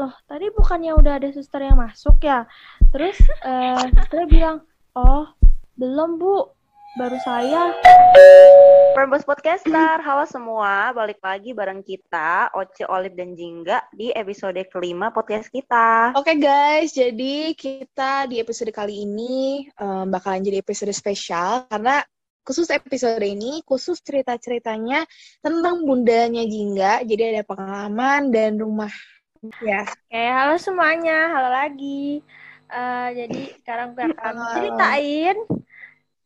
loh tadi bukannya udah ada suster yang masuk ya? Terus uh, susternya bilang oh belum bu. Baru saya. Perembus Podcaster, halo semua, balik lagi bareng kita, Oce, Olive, dan Jingga di episode kelima podcast kita. Oke okay guys, jadi kita di episode kali ini um, bakalan jadi episode spesial karena khusus episode ini khusus cerita-ceritanya tentang bundanya Jingga, jadi ada pengalaman dan rumah Ya. Oke, halo semuanya, halo lagi. Uh, jadi sekarang gue akan ceritain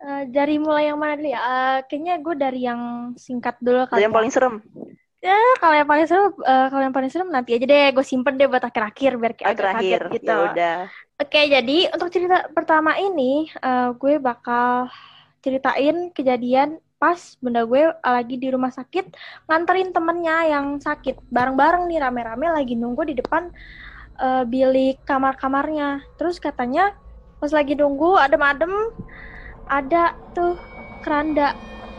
uh, dari mulai yang mana dulu ya. Uh, kayaknya gue dari yang singkat dulu kali. Yang ya. paling serem. Ya, kalau yang paling serem, uh, kalau yang paling serem nanti aja deh. Gue simpen deh buat akhir-akhir biar kayak agak kaget gitu. Ya. Oke, jadi untuk cerita pertama ini, uh, gue bakal ceritain kejadian pas bunda gue lagi di rumah sakit nganterin temennya yang sakit. Bareng-bareng nih rame-rame lagi nunggu di depan uh, bilik kamar-kamarnya. Terus katanya pas lagi nunggu adem-adem ada tuh keranda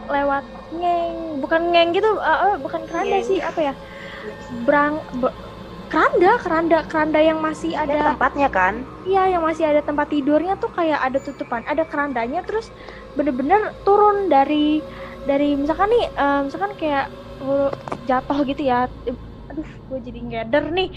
lewat ngeng. Bukan ngeng gitu uh, uh, bukan keranda ngeng. sih apa ya? Brang keranda keranda keranda yang masih ada, ada tempatnya kan? Iya yang masih ada tempat tidurnya tuh kayak ada tutupan ada kerandanya terus bener-bener turun dari dari misalkan nih uh, misalkan kayak uh, jatuh gitu ya aduh gue jadi ngeder nih.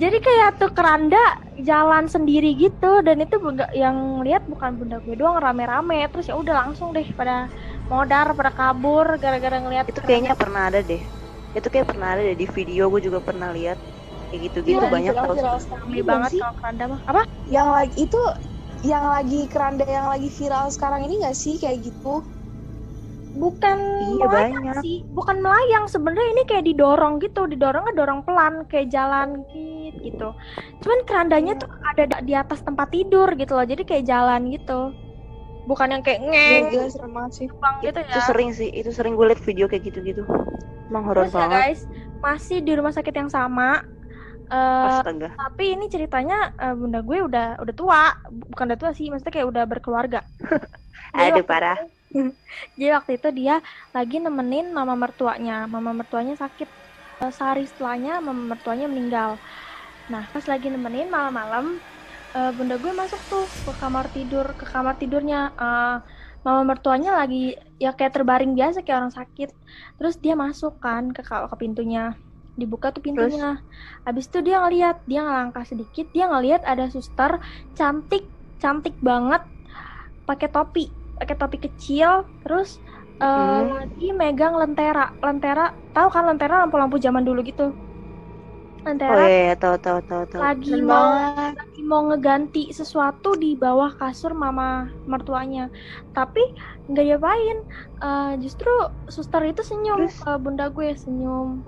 Jadi kayak tuh keranda jalan sendiri gitu dan itu yang lihat bukan bunda gue doang rame-rame terus ya udah langsung deh pada modar pada kabur gara-gara ngelihat itu kayaknya pernah ada deh. Itu kayak pernah ada deh di video gue juga pernah lihat kayak gitu-gitu ya, banyak viral, viral sekali banget kalau keranda mah. Apa? Yang lagi itu yang lagi keranda yang lagi viral sekarang ini gak sih kayak gitu? Bukan iya, melayang banyak. sih. Bukan melayang sebenarnya ini kayak didorong gitu. Didorong dorong pelan kayak jalan gitu cuman kerandanya tuh ada di atas tempat tidur gitu loh. Jadi kayak jalan gitu. Bukan yang kayak ngeng ya, serem sih. gitu ya. itu sering sih itu sering gue liat video kayak gitu-gitu. Emang horor ya, banget. ya guys masih di rumah sakit yang sama Uh, tapi ini ceritanya uh, bunda gue udah udah tua, bukan udah tua sih, maksudnya kayak udah berkeluarga. Aduh parah. Itu, jadi waktu itu dia lagi nemenin mama mertuanya, mama mertuanya sakit. Uh, sehari setelahnya mama mertuanya meninggal. Nah pas lagi nemenin malam-malam, uh, bunda gue masuk tuh ke kamar tidur, ke kamar tidurnya. Uh, mama mertuanya lagi ya kayak terbaring biasa kayak orang sakit. Terus dia masuk kan ke ke pintunya dibuka tuh pintunya. Terus? Habis itu dia ngeliat, dia ngelangkah sedikit, dia ngeliat ada suster cantik, cantik banget, pakai topi, pakai topi kecil, terus uh, lagi megang lentera, lentera, tahu kan lentera lampu-lampu zaman dulu gitu. Lentera. Oh iya, tahu tahu tahu tahu. Lagi mau lagi mau ngeganti sesuatu di bawah kasur mama mertuanya. Tapi nggak diapain. Uh, justru suster itu senyum ke uh, bunda gue senyum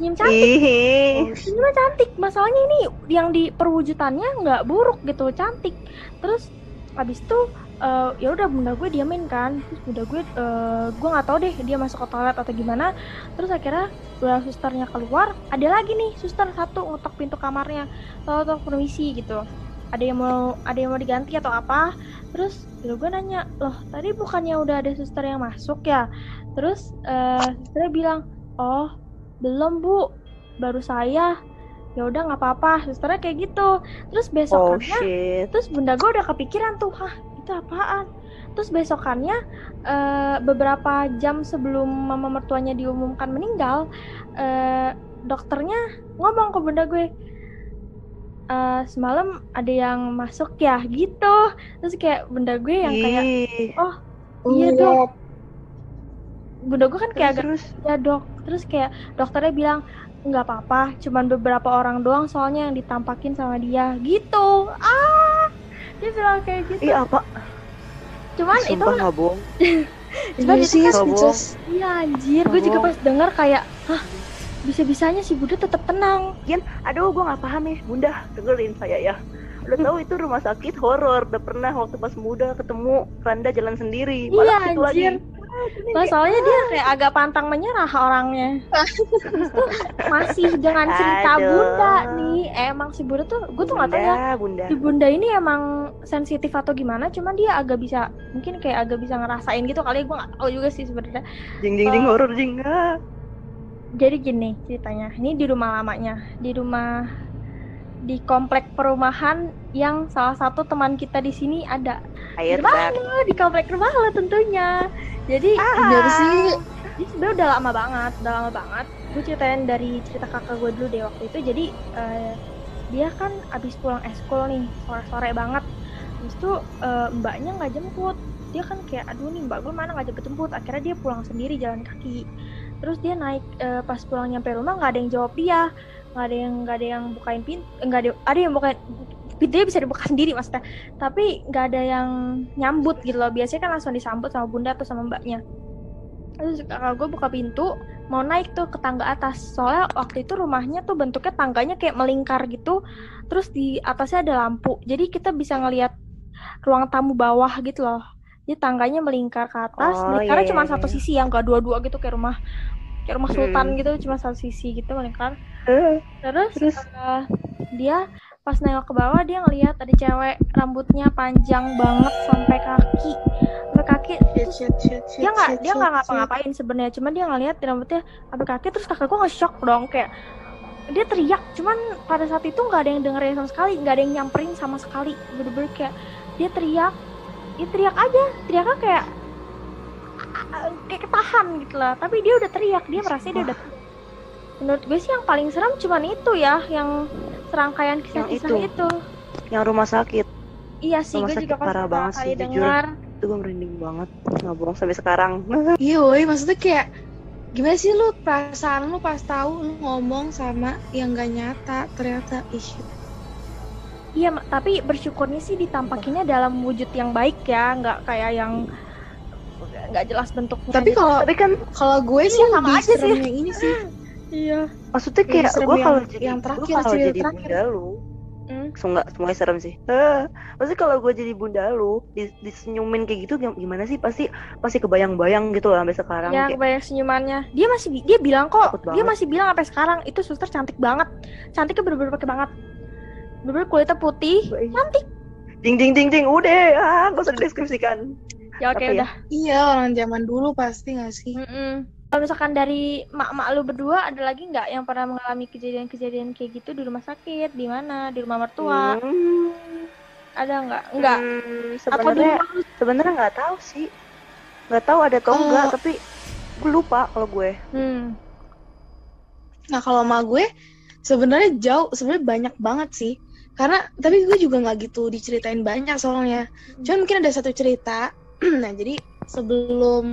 senyum cantik. Senyumnya cantik. Masalahnya ini yang di perwujudannya nggak buruk gitu cantik. Terus habis itu uh, ya udah bunda gue diamin kan. Terus bunda gue uh, gue nggak tahu deh dia masuk ke toilet atau gimana. Terus akhirnya udah susternya keluar. Ada lagi nih suster satu untuk pintu kamarnya. Atau permisi gitu. Ada yang mau ada yang mau diganti atau apa? Terus bunda gue nanya loh tadi bukannya udah ada suster yang masuk ya? Terus uh, susternya bilang oh belum bu. Baru saya. Ya udah nggak apa-apa. Susternya kayak gitu. Terus besokannya oh, terus bunda gue udah kepikiran tuh. Hah itu apaan? Terus besokannya uh, beberapa jam sebelum mama mertuanya diumumkan meninggal uh, dokternya ngomong ke bunda gue uh, semalam ada yang masuk ya? Gitu. Terus kayak bunda gue yang kayak oh iya dok. Bunda gue kan kayak terus, agak ya dok terus kayak dokternya bilang nggak apa-apa cuman beberapa orang doang soalnya yang ditampakin sama dia. Gitu. Ah dia bilang kayak gitu. Iya apa cuman Sumpah itu nggak bohong. Cuman itu kan iya anjir. Gue juga pas denger kayak hah bisa-bisanya si Bunda tetap tenang. Gian, aduh gue nggak paham ya, Bunda dengerin saya ya. Udah tahu itu rumah sakit horor, udah pernah waktu pas muda ketemu Randa jalan sendiri. Malah iya, anjir. Lagi Nah, soalnya dia kayak agak pantang menyerah orangnya. Masih dengan cerita Aduh. bunda nih. Emang si bunda tuh, gue tuh nggak tahu ya. Bunda. Si bunda ini emang sensitif atau gimana. Cuman dia agak bisa, mungkin kayak agak bisa ngerasain gitu kali. Gue nggak tahu juga sih sebenarnya. Jing jing jing uh, horor jing. Jadi gini ceritanya. Ini di rumah lamanya, di rumah di komplek perumahan yang salah satu teman kita di sini ada. Ayo Di mana? Di komplek rumah lo tentunya. Jadi Bener sih. Jadi sebenarnya udah lama banget, udah lama banget. Gue ceritain dari cerita kakak gue dulu deh waktu itu. Jadi eh, dia kan abis pulang eskul nih, sore-sore banget. Terus tuh eh, mbaknya nggak jemput. Dia kan kayak, aduh nih mbak gue mana nggak jemput-jemput. Akhirnya dia pulang sendiri jalan kaki. Terus dia naik eh, pas pulang nyampe rumah nggak ada yang jawab dia, nggak ada yang nggak ada yang bukain pintu, nggak ada ada yang bukain pintunya bisa dibuka sendiri maksudnya. Tapi nggak ada yang nyambut gitu loh. Biasanya kan langsung disambut sama bunda atau sama mbaknya. Terus kakak gue buka pintu mau naik tuh ke tangga atas. Soalnya waktu itu rumahnya tuh bentuknya tangganya kayak melingkar gitu. Terus di atasnya ada lampu. Jadi kita bisa ngelihat ruang tamu bawah gitu loh. Jadi tangganya melingkar ke atas. Oh, melingkarnya iya, cuma iya, satu iya. sisi yang gak dua-dua gitu kayak rumah kayak rumah sultan Hmm. gitu cuma satu sisi gitu melingkar Eh, terus, Terus? eh, dia pas nengok ke bawah dia ngelihat ada cewek rambutnya panjang banget sampai kaki. Sampai kaki Shit, shit, shit, shit, dia nggak dia nggak ngapa-ngapain sebenarnya cuman dia ngeliat rambutnya sampai kaki terus kakak gue nge-shock dong kayak dia teriak cuman pada saat itu nggak ada yang dengerin sama sekali nggak ada yang nyamperin sama sekali. Bener-bener kayak dia teriak dia teriak aja teriaknya kayak kayak ketahan gitu lah tapi dia udah teriak dia merasa dia udah menurut gue sih yang paling seram cuman itu ya yang serangkaian kisah-kisah Yang itu. yang rumah sakit iya sih Rumah gue sakit juga parah banget sih, jujur. dengar itu gue merinding banget nggak bohong sampai sekarang Iya, woi, maksudnya kayak gimana sih lu perasaan lu pas tahu lu ngomong sama yang gak nyata ternyata ih. Iya, tapi bersyukurnya sih ditampakinnya dalam wujud yang baik ya, nggak kayak yang nggak jelas bentuknya. Tapi gitu. kalau tapi kan kalau gue sih Iya, sama aja serem yang ini sih. iya, maksudnya kayak gue kalau jadi yang terakhir, kalau jadi terakhir. bunda lu Hmm. Enggak, semuanya serem sih. Pasti kalau gue jadi bunda lu, dis- disenyumin kayak gitu gim- gimana sih? Pasti pasti kebayang-bayang gitu loh sampai sekarang. ya Kayak, kebanyak senyumannya. Dia masih dia bilang kok, dia masih bilang sampai sekarang itu suster cantik banget. Cantiknya bener-bener pakai banget. Bener-bener kulitnya putih, cantik. Ding ding ding ding, udah, ah, gak usah dideskripsikan. Ya oke Apa ya? udah. Iya, orang zaman dulu pasti gak sih? Mm-mm. Kalau misalkan dari mak-mak lu berdua ada lagi nggak yang pernah mengalami kejadian-kejadian kayak gitu di rumah sakit, di mana, di rumah mertua? Hmm, Ada nggak? Nggak. hmm, sebenarnya sebenarnya nggak tahu sih. Nggak tahu ada atau Oh. enggak, tapi gue lupa kalau gue. Hmm. Nah, kalau sama gue sebenarnya jauh, sebenarnya banyak banget sih. Karena tapi gue juga nggak gitu diceritain banyak soalnya. Cuman mungkin ada satu cerita. nah, jadi sebelum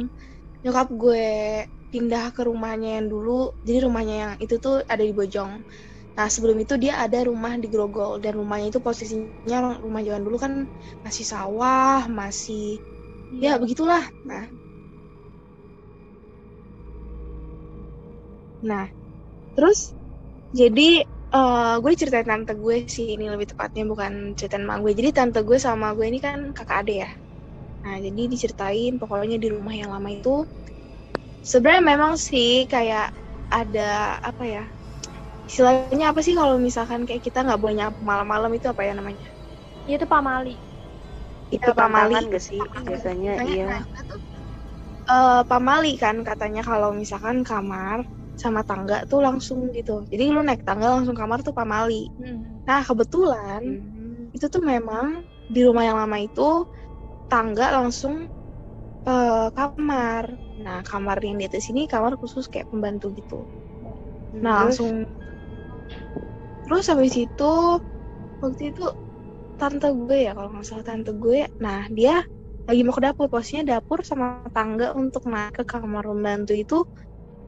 nyokap gue pindah ke rumahnya yang dulu, jadi rumahnya yang itu tuh ada di Bojong. Nah, sebelum itu dia ada rumah di Grogol dan rumahnya itu posisinya rumah zaman dulu kan masih sawah, masih ya begitulah. Nah, nah terus jadi eh gue ceritain tante gue sih ini lebih tepatnya bukan ceritain mak gue. Jadi tante gue sama gue ini kan kakak ade ya. Nah jadi diceritain pokoknya di rumah yang lama itu sebenarnya memang sih kayak ada apa ya istilahnya apa sih kalau misalkan kayak kita nggak boleh nyapu malam-malam itu apa ya namanya? Itu Pamali. Itu pamali. gak sih? Biasanya Katanya, iya. nah, itu tuh, eh, pamali kan katanya kalau misalkan kamar sama tangga tuh langsung gitu. Jadi lu naik tangga langsung kamar tuh pamali. Hmm. Nah kebetulan Hmm. itu tuh memang di rumah yang lama itu tangga langsung eh, kamar. Nah kamar yang di atas ini kamar khusus kayak pembantu gitu. Nah Terus? langsung terus habis itu waktu itu tante gue ya kalau nggak salah tante gue nah dia lagi mau ke dapur posisinya dapur sama tangga untuk naik ke kamar pembantu itu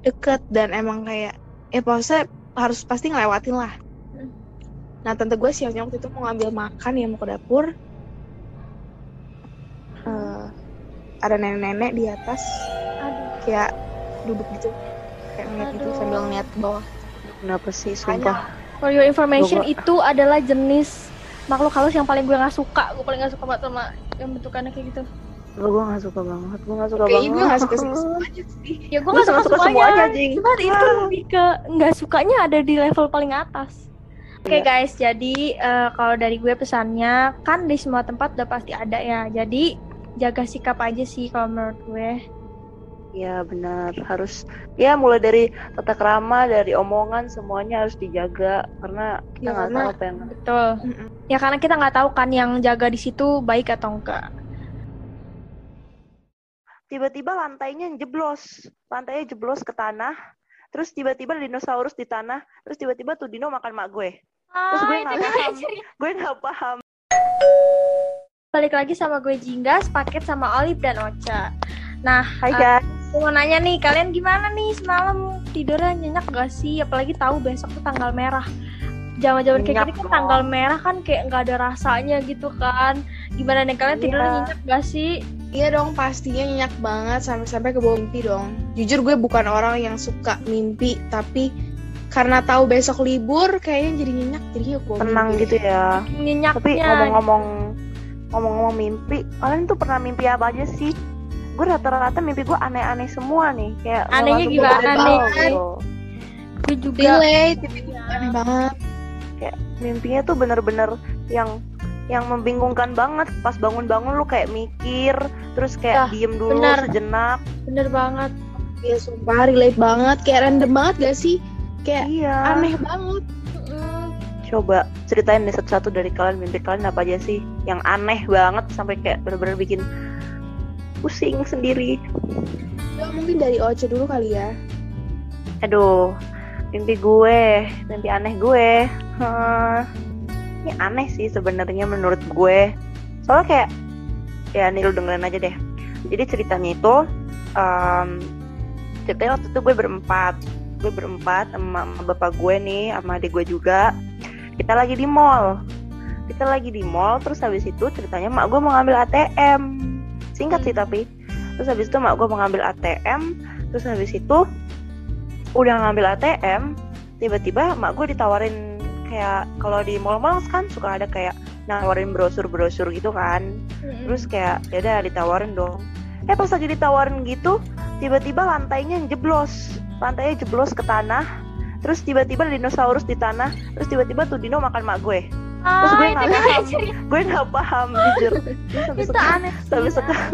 deket dan emang kayak eh posnya harus pasti ngelewatin lah Hmm. nah tante gue siangnya waktu itu mau ngambil makan ya mau ke dapur Eh, ada nenek-nenek di atas Aduh. kayak duduk gitu kayak ngeliat gitu Aduh. sambil ngeliat ke bawah Kenapa sih? Sumpah. For your information, Gua- itu adalah jenis makhluk halus yang paling gue nggak suka. Gue paling nggak suka banget sama yang bentukannya kayak gitu. Gue gue gak suka banget. Gue gak suka kayaknya banget. gue gak suka semuanya sih Ya gue Gue nggak suka, suka semuanya. semuanya. Cuman itu lebih ke nggak sukanya ada di level paling atas. Oke Iya. guys, jadi eh, kalau dari gue pesannya kan di semua tempat udah pasti ada ya. Jadi jaga sikap aja sih kalau menurut gue. Ya benar. Harus ya mulai dari tata krama dari omongan semuanya harus dijaga. Karena kita Ya, nggak tahu apa yang Betul. Ya karena kita nggak tahu kan yang jaga di situ baik atau enggak. tiba-tiba lantainya jeblos. Lantainya jeblos ke tanah. Terus tiba-tiba dinosaurus di tanah. Terus tiba-tiba tuh dino makan mak gue. Terus gue Ah, nggak paham. gue nggak paham Balik lagi sama gue Jingga, paket sama Olive dan Ocha. Nah, Hai eh, guys gue mau nanya nih, kalian gimana nih semalam tidurnya nyenyak gak sih? Apalagi tahu besok tuh tanggal merah. Zaman-zaman kayak gini kan tanggal merah kan kayak nggak ada rasanya gitu kan. Gimana nih kalian Iya. tidurnya nyenyak gak sih? Iya dong, pastinya nyenyak banget sampai-sampai ke bawah mimpi dong. Jujur gue bukan orang yang suka mimpi, tapi karena tahu besok libur, kayaknya jadi nyenyak, jadi yuk bawa tenang mimpi gitu ya Nyenyaknya. tapi ngomong-ngomong ngomong-ngomong mimpi kalian tuh pernah mimpi apa aja sih gue rata-rata mimpi gue aneh-aneh semua nih kayak Anehnya gimana nih? gitu. gue juga Relate, aneh banget. kayak mimpinya tuh bener-bener yang yang membingungkan banget pas bangun-bangun lu kayak mikir terus kayak Dah, diem dulu bener. sejenak bener banget. Ya sumpah relate banget, kayak random banget gak sih? Kayak iya aneh banget. Coba ceritain deh satu-satu dari kalian mimpi kalian apa aja sih yang aneh banget sampai kayak bener-bener bikin pusing sendiri. Ya, mungkin dari Oce dulu kali ya. aduh mimpi gue mimpi aneh gue. Hmm, ini aneh sih sebenarnya menurut gue. Soalnya kayak ya nih lu dengerin aja deh. Jadi ceritanya itu em, ceritanya waktu itu gue berempat. Gue berempat sama, sama bapak gue nih sama adik gue juga kita lagi di mall. Kita lagi di mall terus habis itu ceritanya mak gue mau ngambil ATM singkat sih tapi. Terus habis itu mak gue mau ngambil ATM terus habis itu udah ngambil ATM tiba-tiba mak gue ditawarin kayak kalau di mall-mall kan suka ada kayak nawarin brosur-brosur gitu kan. Mm-mm. terus kayak ya udah ditawarin dong. Eh pas lagi ditawarin gitu tiba-tiba lantainya jeblos. Lantainya jeblos ke tanah terus tiba-tiba dinosaurus di tanah terus tiba-tiba tuh dino makan mak gue. Terus gue Ah, nggak paham. gue nggak paham jujur. Terus sampai sekarang, sampai ya. sekarang-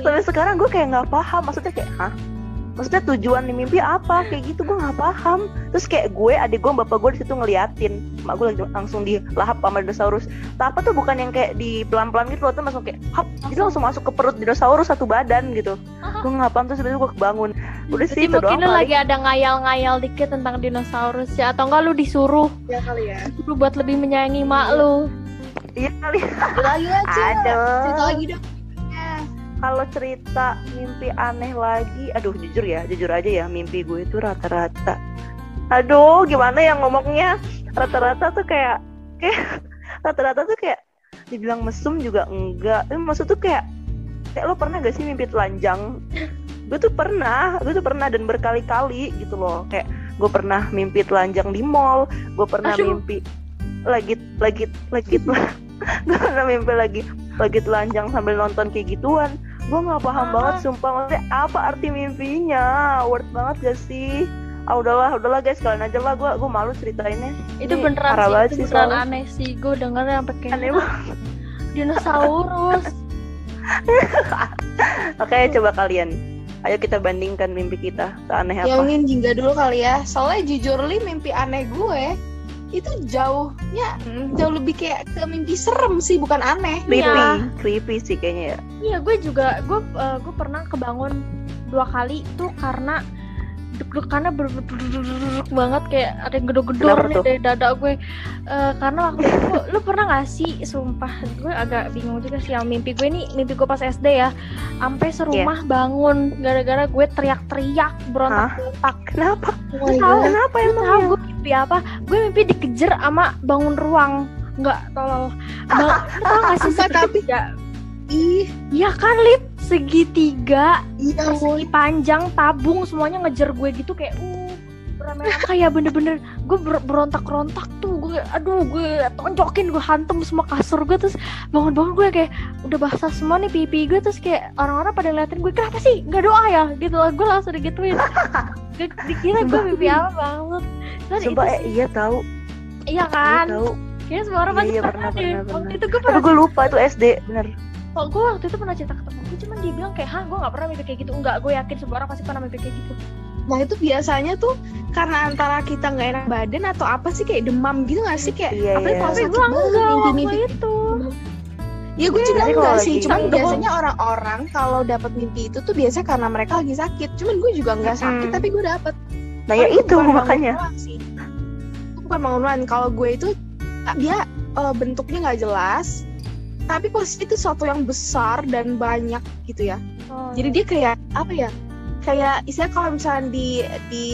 sampai sekarang gue kayak nggak paham. Maksudnya kayak hah? Maksudnya tujuan di mimpi apa? Kayak gitu gue nggak paham. Terus kayak gue adik gue bapak gue di situ ngeliatin. Mak gue langsung dilahap sama dinosaurus. Tapi tuh bukan yang kayak di pelan pelan gitu loh tuh langsung kayak hap jadi langsung masuk ke perut dinosaurus satu badan gitu gue nggak paham terus itu gue kebangun udah sih Jadi itu mungkin doang lu lagi ada ngayal-ngayal dikit tentang dinosaurus ya atau enggak lu disuruh Ya kali ya. lu buat lebih menyayangi mak lu. iya kali Lagi aja. Cerita ada lagi dong. kalau cerita mimpi aneh lagi aduh jujur ya jujur aja ya mimpi gue itu rata-rata aduh gimana yang ngomongnya rata-rata tuh kayak kayak rata-rata tuh kayak dibilang mesum juga enggak tapi maksud tuh kayak kayak lo pernah gak sih mimpi telanjang? Gue tuh pernah gue tuh pernah dan berkali-kali gitu loh. Kayak gue pernah mimpi telanjang di mall gue pernah mimpi lagi lagi lagi gue pernah mimpi lagi lagi telanjang sambil nonton kayak gituan. Gue nggak paham Ah. banget sumpah. Maksudnya apa arti mimpinya? Worth banget gak sih? Ah udahlah udahlah guys kalian aja lah. Gue gue malu ceritainnya. Itu Ini beneran sih, itu sih beneran soalnya. aneh sih. Gue dengernya sampai kayak aneh banget. dinosaurus. oke coba kalian ayo kita bandingkan mimpi kita seaneh Ya apa mungkin Jingga dulu kali ya. Soalnya jujur li mimpi aneh gue itu jauh ya jauh lebih kayak ke mimpi serem sih bukan aneh. creepy Iya. creepy sih kayaknya ya Iya, gue juga gue eh, gue pernah kebangun dua kali tuh karena deg-degannya ber banget kayak ada yang gedor-gedor nih dari dada gue. Eh, karena waktu itu lu pernah gak sih sumpah gue agak bingung juga sih yang mimpi gue nih mimpi gue pas SD ya. Sampai serumah Iya. bangun gara-gara gue teriak-teriak berontak-berontak. Kenapa? Oh tahu kenapa Lu emang tahu ya? gue mimpi apa? Gue mimpi dikejar sama bangun ruang. Nggak tolol. Bang, lu tau gak sih tapi- Ih, Iya kan lip segitiga iya persegi panjang tabung semuanya ngejar gue gitu kayak uh beramai-ramai kayak bener-bener. Gue ber- berontak-rontak tuh gue aduh gue tonjokin gue hantem semua kasur gue terus bangun-bangun gue kayak udah basah semua nih pipi gue terus kayak orang-orang pada ngeliatin gue kenapa sih? Nggak doa ya? Gitu lah gue langsung digituin. Gue- dikira gue mimpi apa banget dan itu Sumpah eh, sih- iya tahu. Iya iya kan? tahu. Kayaknya semua orang Iya, pasti iya, pernah pernah, deh. pernah, waktu pernah. itu gue pernah gue lupa itu SD bener kok gue waktu itu pernah cerita ke temen gue cuman dia bilang kayak hah gue nggak pernah mimpi kayak gitu enggak gue yakin semua orang pasti pernah mimpi kayak gitu Nah itu biasanya tuh karena antara kita nggak enak badan atau apa sih kayak demam gitu nggak sih kayak Iya, apa iya. kalau tapi sakit gue banget enggak waktu mimpi-mimpi itu Ya gue juga Tapi enggak kalau sih, lagi cuman biasanya orang-orang kalau dapat mimpi itu tuh biasa karena mereka lagi sakit. Cuman gue juga nggak sakit Hmm. tapi gue dapet. Nah ya itu makanya. sih. Itu bukan bangunan. Kalau gue itu ah, dia eh, bentuknya nggak jelas, tapi posisi itu sesuatu yang besar dan banyak gitu ya. oh, Jadi dia kayak apa ya? Kayak istilah kalau misalnya di di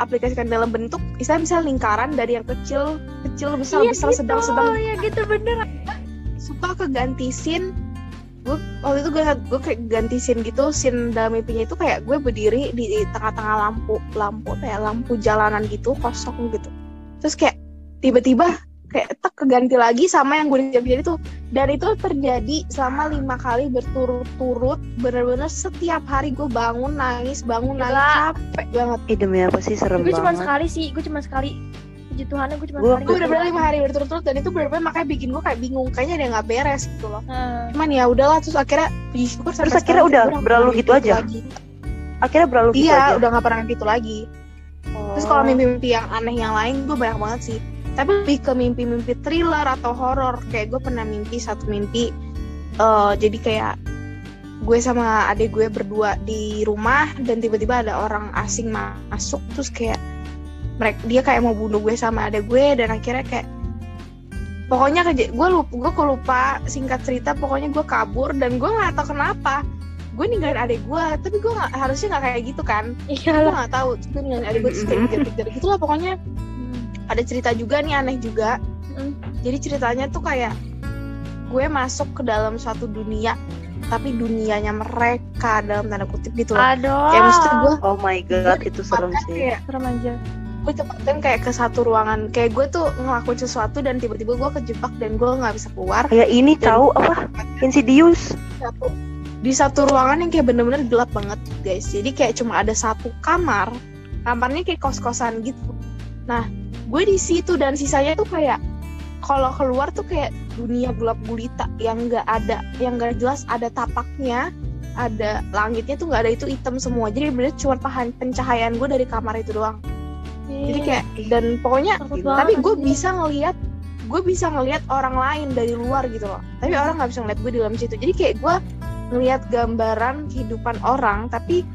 aplikasikan dalam bentuk, istilah misalnya lingkaran dari yang kecil, kecil, besar, iya besar, gitu, sedang, sedang, iya gitu bener. Suka keganti scene. Gue waktu itu gue gue kayak ganti scene gitu scene dalam mimpinya itu kayak gue berdiri di, di tengah-tengah lampu lampu kayak lampu jalanan gitu kosong gitu. Terus kayak tiba-tiba kayak tak keganti lagi sama yang gue jadi itu dan itu terjadi selama lima kali berturut-turut. Bener-bener setiap hari gue bangun nangis bangun Gila. nangis. Capek banget. Ih demi apa sih? Serem gue cuma sekali sih gue cuma sekali. Puji Tuhannya gue cuma Gua- sekali. Gue bener-bener lima hari berturut-turut dan itu bener-bener makanya bikin gue kayak bingung. Kayaknya ada yang nggak beres gitu loh. Nah, cuman ya udahlah terus akhirnya puji syukur Terus akhirnya udah berlalu gitu mimpi aja? lagi. Akhirnya berlalu gitu iya aja. udah gak pernah mimpi itu lagi. Terus kalau Oh. mimpi-mimpi yang aneh yang lain gue banyak banget sih tapi lebih ke mimpi-mimpi thriller atau horor kayak gue pernah mimpi satu mimpi eh jadi kayak gue sama adik gue berdua di rumah dan tiba-tiba ada orang asing ma- masuk terus kayak mereka dia kayak mau bunuh gue sama adik gue dan akhirnya kayak pokoknya keja- gue lupa gue lupa singkat cerita pokoknya gue kabur dan gue nggak tahu kenapa gue ninggalin adik gue. Tapi gue nggak harusnya nggak kayak gitu kan? Gue iyalah nggak tahu gue ninggalin adik gue terus kayak gitu lah pokoknya ada cerita juga nih aneh juga. Hmm. jadi ceritanya tuh kayak gue masuk ke dalam suatu dunia tapi dunianya mereka dalam tanda kutip gitu loh. Aduh. Kayak maksud gue Oh my god, itu serem sih. kayak serem aja. gue tempatkan kayak ke satu ruangan. Kayak gue tuh ngelakuin sesuatu dan tiba-tiba gue kejebak dan gue nggak bisa keluar. Kayak ini Dan- tahu apa? Insidious. satu di satu ruangan yang kayak bener-bener gelap banget guys. Jadi kayak cuma ada satu kamar. Kamarnya kayak kos-kosan gitu. Nah gue di situ dan sisanya tuh kayak kalau keluar tuh kayak dunia gelap gulita yang nggak ada yang nggak jelas ada tapaknya ada langitnya tuh nggak ada itu hitam semua. Jadi bener cuma pahan pencahayaan gue dari kamar itu doang. Jadi kayak dan pokoknya Takut tapi gue bisa ngelihat gue bisa ngelihat orang lain dari luar gitu loh. Tapi orang nggak bisa ngeliat gue di dalam situ. Jadi kayak gue ngelihat gambaran kehidupan orang tapi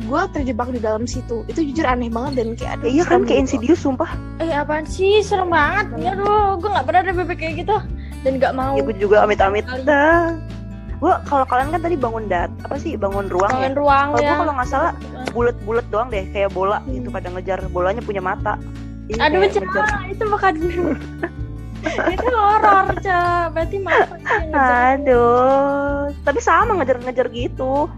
gue terjebak di dalam situ itu jujur aneh banget dan kayak ada Ya, iya kan kayak Insidious sumpah. eh apaan sih serem banget ya aduh gue nggak pernah ada bebek kayak gitu dan nggak mau Ya gue juga amit-amit dah. Gue kalau kalian kan tadi bangun dat apa sih bangun ruang Bangun ya? ruang Kalau ya gue kalau nggak salah bulat-bulat doang deh kayak bola Hmm. gitu pada ngejar bolanya punya mata. Jadi aduh kayak Ca, ngejar. itu bukan itu horor Ca. berarti mata. Aduh, tapi sama ngejar-ngejar gitu.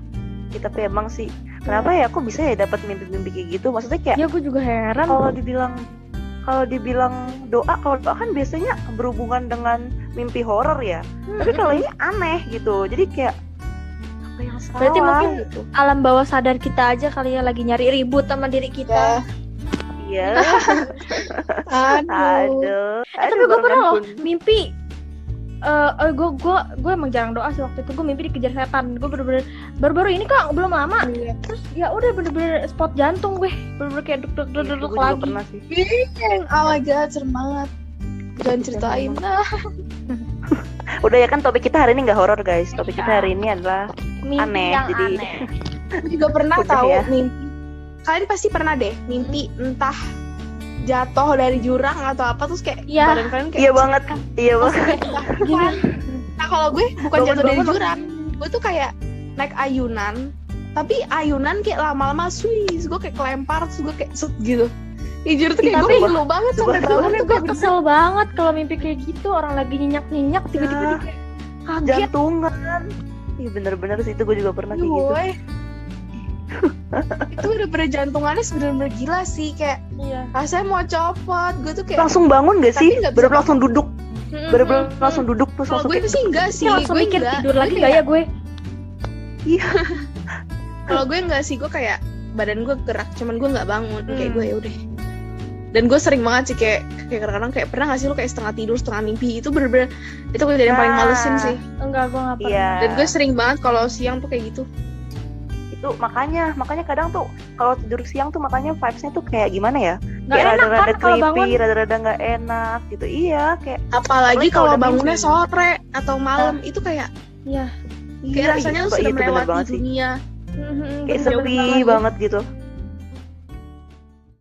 Kita tapi emang sih, kenapa ya kok bisa ya dapat mimpi-mimpi kayak gitu? Maksudnya kayak ya gue juga heran kalau dibilang kalau dibilang doa, kalau doa kan biasanya berhubungan dengan mimpi horor ya. Tapi kalau ini aneh gitu. Jadi kayak apa yang salah Berarti mungkin gitu. alam bawah sadar kita aja kali ya lagi nyari ribut sama diri kita Iya. aduh Aduh. Eh, tapi gue pernah loh mimpi eh gue gue gue emang jarang doa sih waktu itu. Gue mimpi dikejar setan. Gue bener-bener baru-baru ini kok belum lama. Iya. terus ya udah bener-bener spot jantung gue. Bener-bener kayak duk duk duk Iya, duk gue juga lagi. pernah sih. oh my god serem banget. Jangan ceritain. nah Udah ya kan topik kita hari ini nggak horor guys. Topik kita hari ini adalah mimpi Aneh, yang jadi- aneh. Juga pernah Udah tahu ya. mimpi. Kalian pasti pernah deh mimpi entah jatuh dari jurang atau apa terus kayak Iya. badan kalian kayak Iya banget. Iya banget. gini Nah kalau gue bukan jatuh dari jurang, gue tuh kayak naik ayunan, tapi ayunan kayak lama-lama swiss, gue kayak kelempar terus gue kayak set gitu. Jujur tuh kayak Tapi- gue ngeluh banget sampai bangun gue kesel banget kalau mimpi kayak gitu orang lagi nyenyak nyenyak tiba-tiba Ya. dia kayak kaget Jantungan. Iya bener-bener sih itu gue juga pernah kayak gitu. Gue. itu udah pada jantungannya bener-bener gila sih kayak iya rasanya mau copot gue tuh kayak Langsung bangun gak sih? Bener langsung duduk. Mm-mm. Bener-bener langsung duduk terus kalau langsung gue itu kayak sih enggak sih Dia langsung gue mikir tidur Gue lagi kayak- gak ya gue kalau gue enggak sih gue kayak badan gue gerak cuman gue nggak bangun kayak Hmm. gue ya udah dan gue sering banget sih kayak kayak kadang-kadang kayak pernah gak sih lu kayak setengah tidur setengah mimpi itu bener-bener itu kejadian paling malesin sih enggak gue nggak pernah Iya. dan gue sering banget kalau siang tuh kayak gitu itu makanya makanya kadang tuh kalau tidur siang tuh makanya vibesnya tuh kayak gimana ya? Nggak kayak enak kan rada-rada kalau creepy bangun. rada-rada nggak enak gitu. Iya kayak apalagi kalau bangunnya mimpi. sore atau malam itu kayak iya. kayak iya, rasanya iya, lu sudah banget melewati sih. dunia. Mhm, kayak bener sepi banget. banget gitu